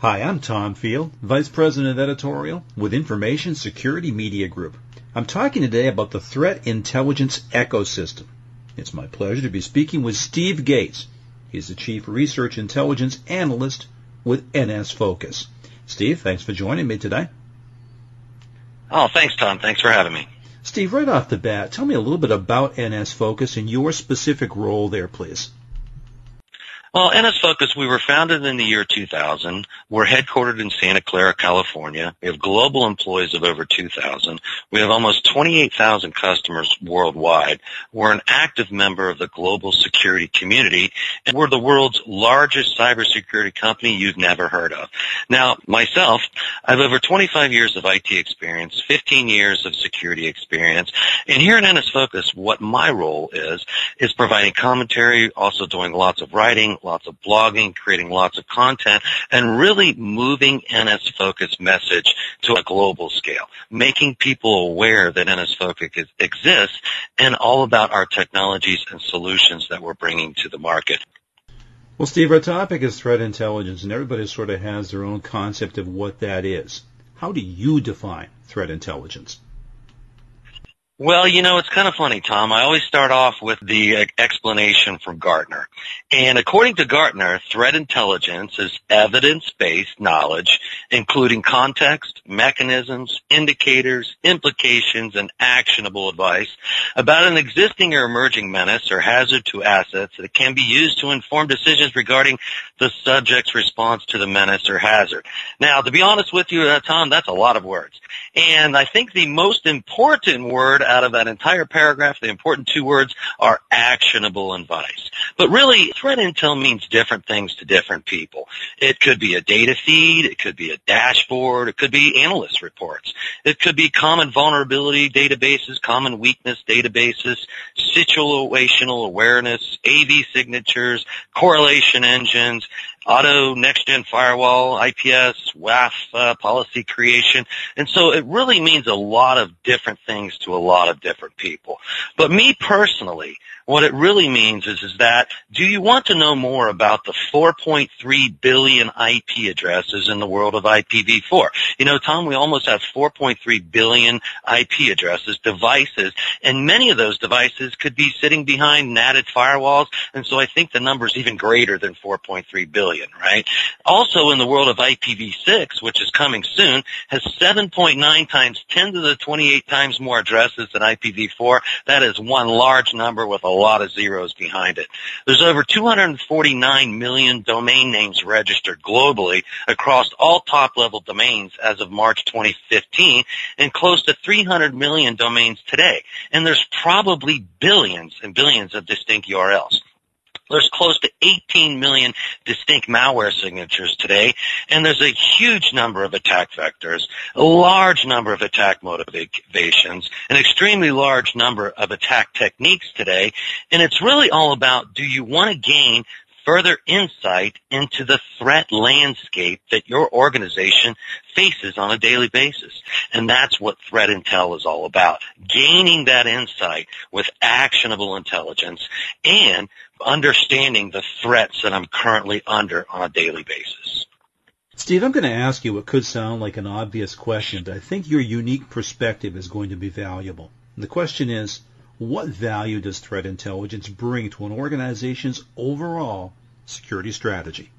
Hi, I'm Tom Field, Vice President of Editorial with Information Security Media Group. I'm talking today about the threat intelligence ecosystem. It's my pleasure to be speaking with Steve Gates. He's the Chief Research Intelligence Analyst with NS Focus. Steve, thanks for joining me today. Oh, thanks, Tom. Thanks for having me. Steve, right off the bat, tell me a little bit about NS Focus and your specific role there, please. Well, NS Focus, we were founded in the year 2000. We're headquartered in Santa Clara, California. We have global employees of over 2,000. We have almost 28,000 customers worldwide. We're an active member of the global security community, and we're the world's largest cybersecurity company you've never heard of. Now, myself, I have over 25 years of IT experience, 15 years of security experience, and here at NS Focus, what my role is, is providing commentary, also doing lots of writing, lots of blogging, creating lots of content, and really moving NS Focus message to a global scale, making people aware that NS Focus exists and all about our technologies and solutions that we're bringing to the market. Well, Steve, our topic is threat intelligence, and everybody sort of has their own concept of what that is. How do you define threat intelligence? Well, you know, it's kind of funny, Tom. I always start off with the explanation from Gartner. And according to Gartner, threat intelligence is evidence-based knowledge, including context, mechanisms, indicators, implications, and actionable advice about an existing or emerging menace or hazard to assets that can be used to inform decisions regarding the subject's response to the menace or hazard. Now, to be honest with you, uh, Tom, that's a lot of words. And I think the most important word out of that entire paragraph, the important two words are actionable advice. But really, threat intel means different things to different people. It could be a data feed, it could be a dashboard, it could be analyst reports. It could be common vulnerability databases, common weakness databases, situational awareness, AV signatures, correlation engines, auto next gen firewall, IPS, WAF uh, policy creation. And so it really means a lot of different things to a lot of different people. But me personally, what it really means is, is that do you want to know more about the 4.3 billion IP addresses in the world of IPv4? You know, Tom, we almost have 4.3 billion IP addresses, devices, and many of those devices could be sitting behind natted firewalls, and so I think the number is even greater than 4.3 billion, right? Also in the world of IPv6, which is coming soon, has 7.9 times 10 to the 28 times more addresses than IPv4. That is one large number with a lot of zeros behind it. There's over 249 million domain names registered globally across all top-level domains as of March 2015 and close to 300 million domains today. And there's probably billions and billions of distinct URLs. There's close to 18 million distinct malware signatures today, and there's a huge number of attack vectors, a large number of attack motivations, an extremely large number of attack techniques today, and it's really all about do you want to gain further insight into the threat landscape that your organization faces on a daily basis. And that's what threat intel is all about. Gaining that insight with actionable intelligence and understanding the threats that I'm currently under on a daily basis. Steve, I'm going to ask you what could sound like an obvious question, but I think your unique perspective is going to be valuable. And the question is, what value does threat intelligence bring to an organization's overall security strategy?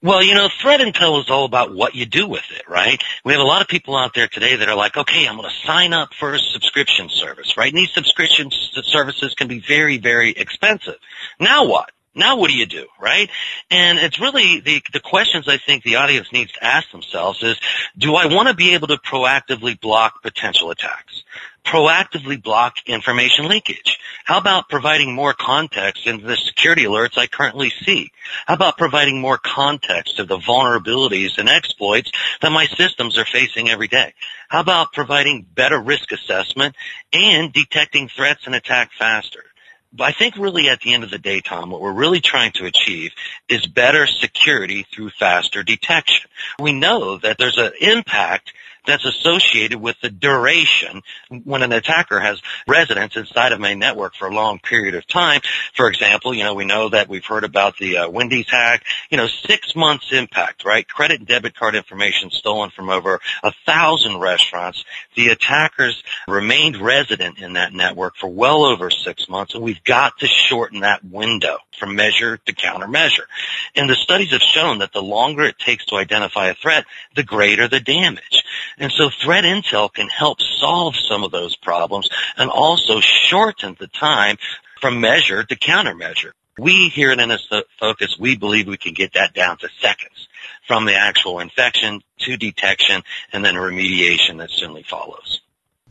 Well, you know, threat intel is all about what you do with it, right? We have a lot of people out there today that are like, okay, I'm going to sign up for a subscription service, right? And these subscription services can be very, very expensive. Now what? Now what do you do, right? And it's really the, the questions I think the audience needs to ask themselves is, do I want to be able to proactively block potential attacks? Proactively block information leakage? How about providing more context into the security alerts I currently see? How about providing more context to the vulnerabilities and exploits that my systems are facing every day? How about providing better risk assessment and detecting threats and attack faster? But I think really at the end of the day, Tom, what we're really trying to achieve is better security through faster detection. We know that there's an impact that's associated with the duration when an attacker has residence inside of my network for a long period of time. For example, you know, we know that we've heard about the uh, Wendy's hack, you know, six months impact, right? Credit and debit card information stolen from over a thousand restaurants. The attackers remained resident in that network for well over six months and we've got to shorten that window from measure to countermeasure. And the studies have shown that the longer it takes to identify a threat, the greater the damage. And so threat intel can help solve some of those problems and also shorten the time from measure to countermeasure. We here at NS Focus, we believe we can get that down to seconds from the actual infection to detection and then remediation that certainly follows.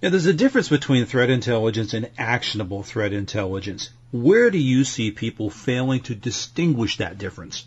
Now, there's a difference between threat intelligence and actionable threat intelligence. Where do you see people failing to distinguish that difference?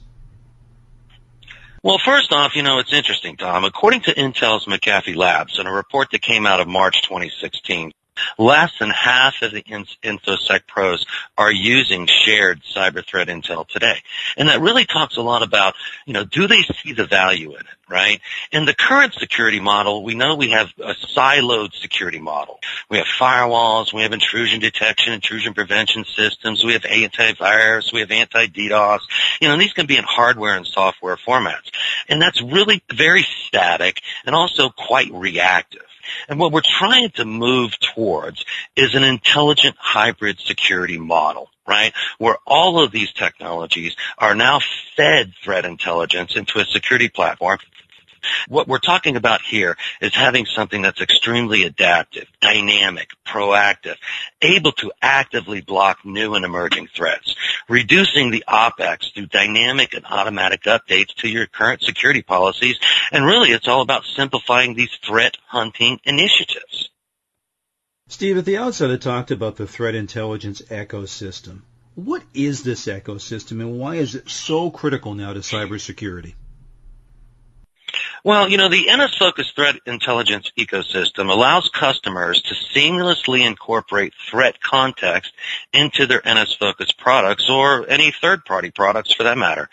Well, first off, you know, it's interesting, Tom. According to Intel's McAfee Labs, in a report that came out of March 2016, Less than half of the InfoSec pros are using shared cyber threat intel today. And that really talks a lot about, you know, do they see the value in it, right? In the current security model, we know we have a siloed security model. We have firewalls, we have intrusion detection, intrusion prevention systems, we have antivirus, we have anti-DDoS. You know, these can be in hardware and software formats. And that's really very static and also quite reactive. And what we're trying to move towards is an intelligent hybrid security model, right? Where all of these technologies are now fed threat intelligence into a security platform what we're talking about here is having something that's extremely adaptive, dynamic, proactive, able to actively block new and emerging threats, reducing the OPEX through dynamic and automatic updates to your current security policies, and really it's all about simplifying these threat hunting initiatives. Steve, at the outset I talked about the threat intelligence ecosystem. What is this ecosystem and why is it so critical now to cybersecurity? Well, you know, the NS Focus threat intelligence ecosystem allows customers to seamlessly incorporate threat context into their NS Focus products or any third-party products for that matter.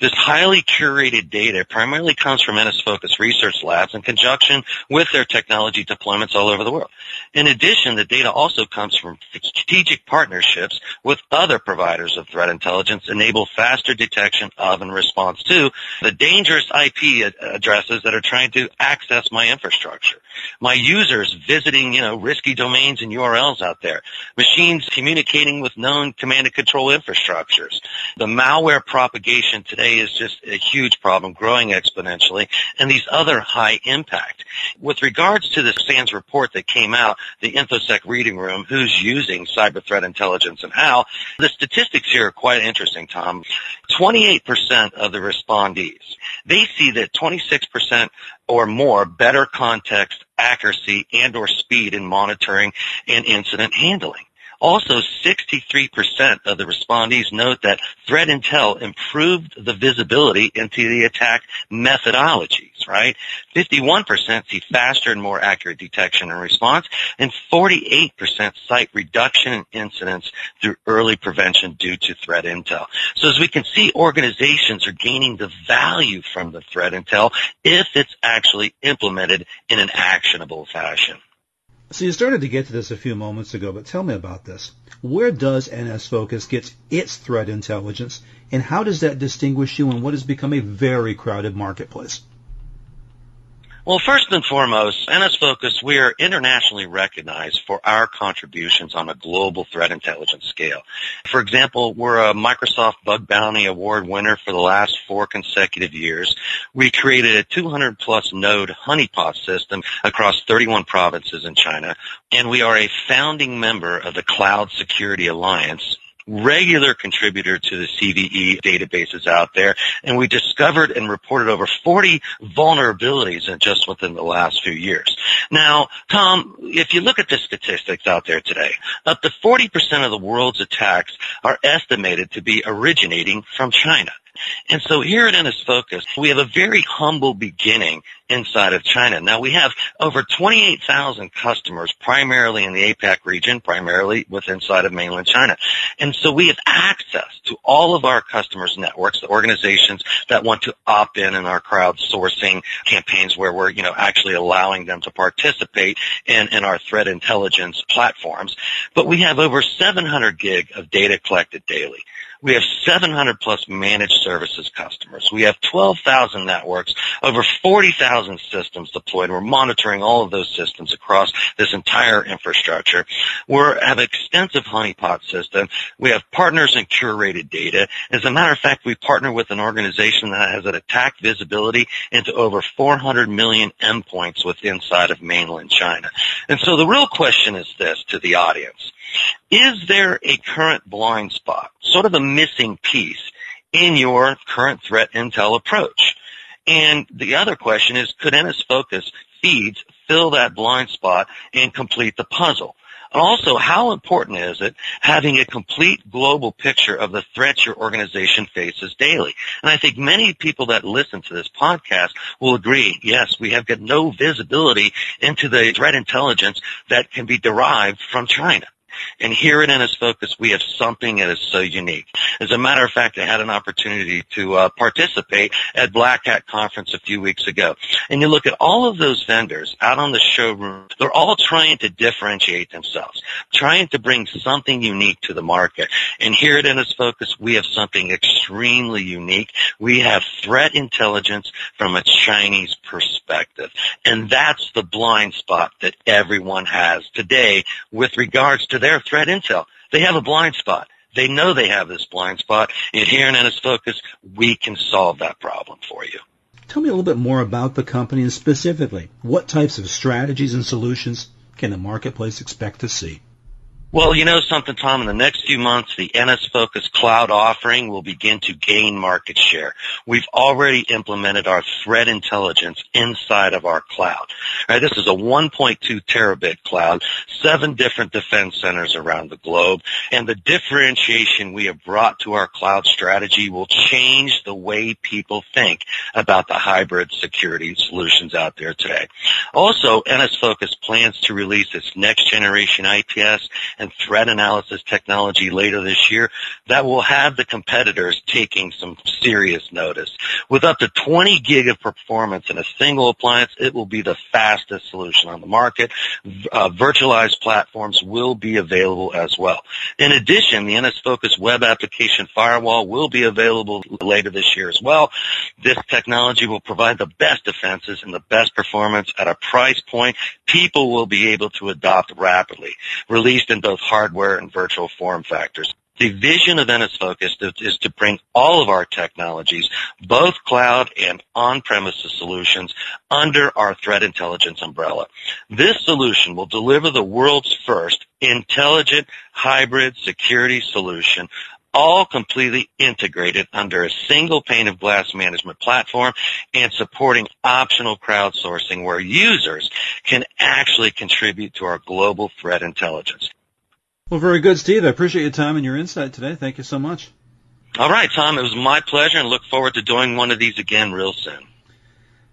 This highly curated data primarily comes from NS Focus research labs in conjunction with their technology deployments all over the world. In addition, the data also comes from strategic partnerships with other providers of threat intelligence enable faster detection of and response to the dangerous IP addresses that are trying to access my infrastructure. My users visiting, you know, risky domains and URLs out there. Machines communicating with known command and control infrastructures. The malware propagation today is just a huge problem, growing exponentially, and these other high impact. With regards to the SANS report that came out, the InfoSec reading room, who's using cyber threat intelligence and how, the statistics here are quite interesting, Tom. 28% of the respondees, they see that 26% or more better context accuracy and or speed in monitoring and incident handling. Also, 63% of the respondees note that threat intel improved the visibility into the attack methodologies, right? 51% see faster and more accurate detection and response, and 48% cite reduction in incidents through early prevention due to threat intel. So as we can see, organizations are gaining the value from the threat intel if it's actually implemented in an actionable fashion. So you started to get to this a few moments ago, but tell me about this. Where does NS Focus get its threat intelligence, and how does that distinguish you in what has become a very crowded marketplace? Well, first and foremost, NS Focus, we are internationally recognized for our contributions on a global threat intelligence scale. For example, we're a Microsoft Bug Bounty Award winner for the last four consecutive years. We created a 200 plus node honeypot system across 31 provinces in China, and we are a founding member of the Cloud Security Alliance, regular contributor to the CVE databases out there, and we discovered and reported over 40 vulnerabilities in just within the last few years. Now, Tom, if you look at the statistics out there today, up to 40% of the world's attacks are estimated to be originating from China. And so here at NS Focus, we have a very humble beginning inside of China. Now we have over 28,000 customers primarily in the APAC region, primarily with inside of mainland China. And so we have access to all of our customers' networks, the organizations that want to opt in in our crowdsourcing campaigns where we're, you know, actually allowing them to participate in, in our threat intelligence platforms. But we have over 700 gig of data collected daily. We have 700 plus managed services customers. We have 12,000 networks, over 40,000 systems deployed. We're monitoring all of those systems across this entire infrastructure. We have an extensive honeypot system. We have partners and curated data. As a matter of fact, we partner with an organization that has an attack visibility into over 400 million endpoints with inside of mainland China. And so the real question is this to the audience. Is there a current blind spot, sort of a missing piece in your current threat intel approach? And the other question is, could NS Focus feeds fill that blind spot and complete the puzzle? And also, how important is it having a complete global picture of the threats your organization faces daily? And I think many people that listen to this podcast will agree, yes, we have got no visibility into the threat intelligence that can be derived from China. And here at NS Focus, we have something that is so unique. As a matter of fact, I had an opportunity to uh, participate at Black Hat Conference a few weeks ago. And you look at all of those vendors out on the showroom, they're all trying to differentiate themselves, trying to bring something unique to the market. And here at NS Focus, we have something extremely unique. We have threat intelligence from a Chinese perspective. And that's the blind spot that everyone has today with regards to their their threat intel. They have a blind spot. They know they have this blind spot, and here in NS Focus, we can solve that problem for you. Tell me a little bit more about the company and specifically, what types of strategies and solutions can the marketplace expect to see? Well, you know something, Tom, in the next few months, the NS Focus cloud offering will begin to gain market share. We've already implemented our threat intelligence inside of our cloud. Right, this is a 1.2 terabit cloud, seven different defense centers around the globe, and the differentiation we have brought to our cloud strategy will change the way people think about the hybrid security solutions out there today. Also, NS Focus plans to release its next generation IPS and threat analysis technology later this year that will have the competitors taking some serious notice. With up to 20 gig of performance in a single appliance, it will be the fastest solution on the market. Uh, virtualized platforms will be available as well. In addition, the NS Focus web application firewall will be available later this year as well. This technology will provide the best defenses and the best performance at a price point people will be able to adopt rapidly. Released in both hardware and virtual form factors. The vision of NS Focus is to bring all of our technologies, both cloud and on-premises solutions, under our threat intelligence umbrella. This solution will deliver the world's first intelligent hybrid security solution all completely integrated under a single pane of glass management platform and supporting optional crowdsourcing where users can actually contribute to our global threat intelligence. Well, very good, Steve. I appreciate your time and your insight today. Thank you so much. All right, Tom. It was my pleasure and look forward to doing one of these again real soon.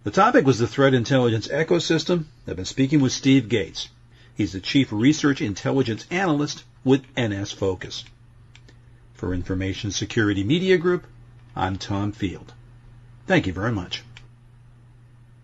The topic was the threat intelligence ecosystem. I've been speaking with Steve Gates. He's the Chief Research Intelligence Analyst with NS Focus. For Information Security Media Group, I'm Tom Field. Thank you very much.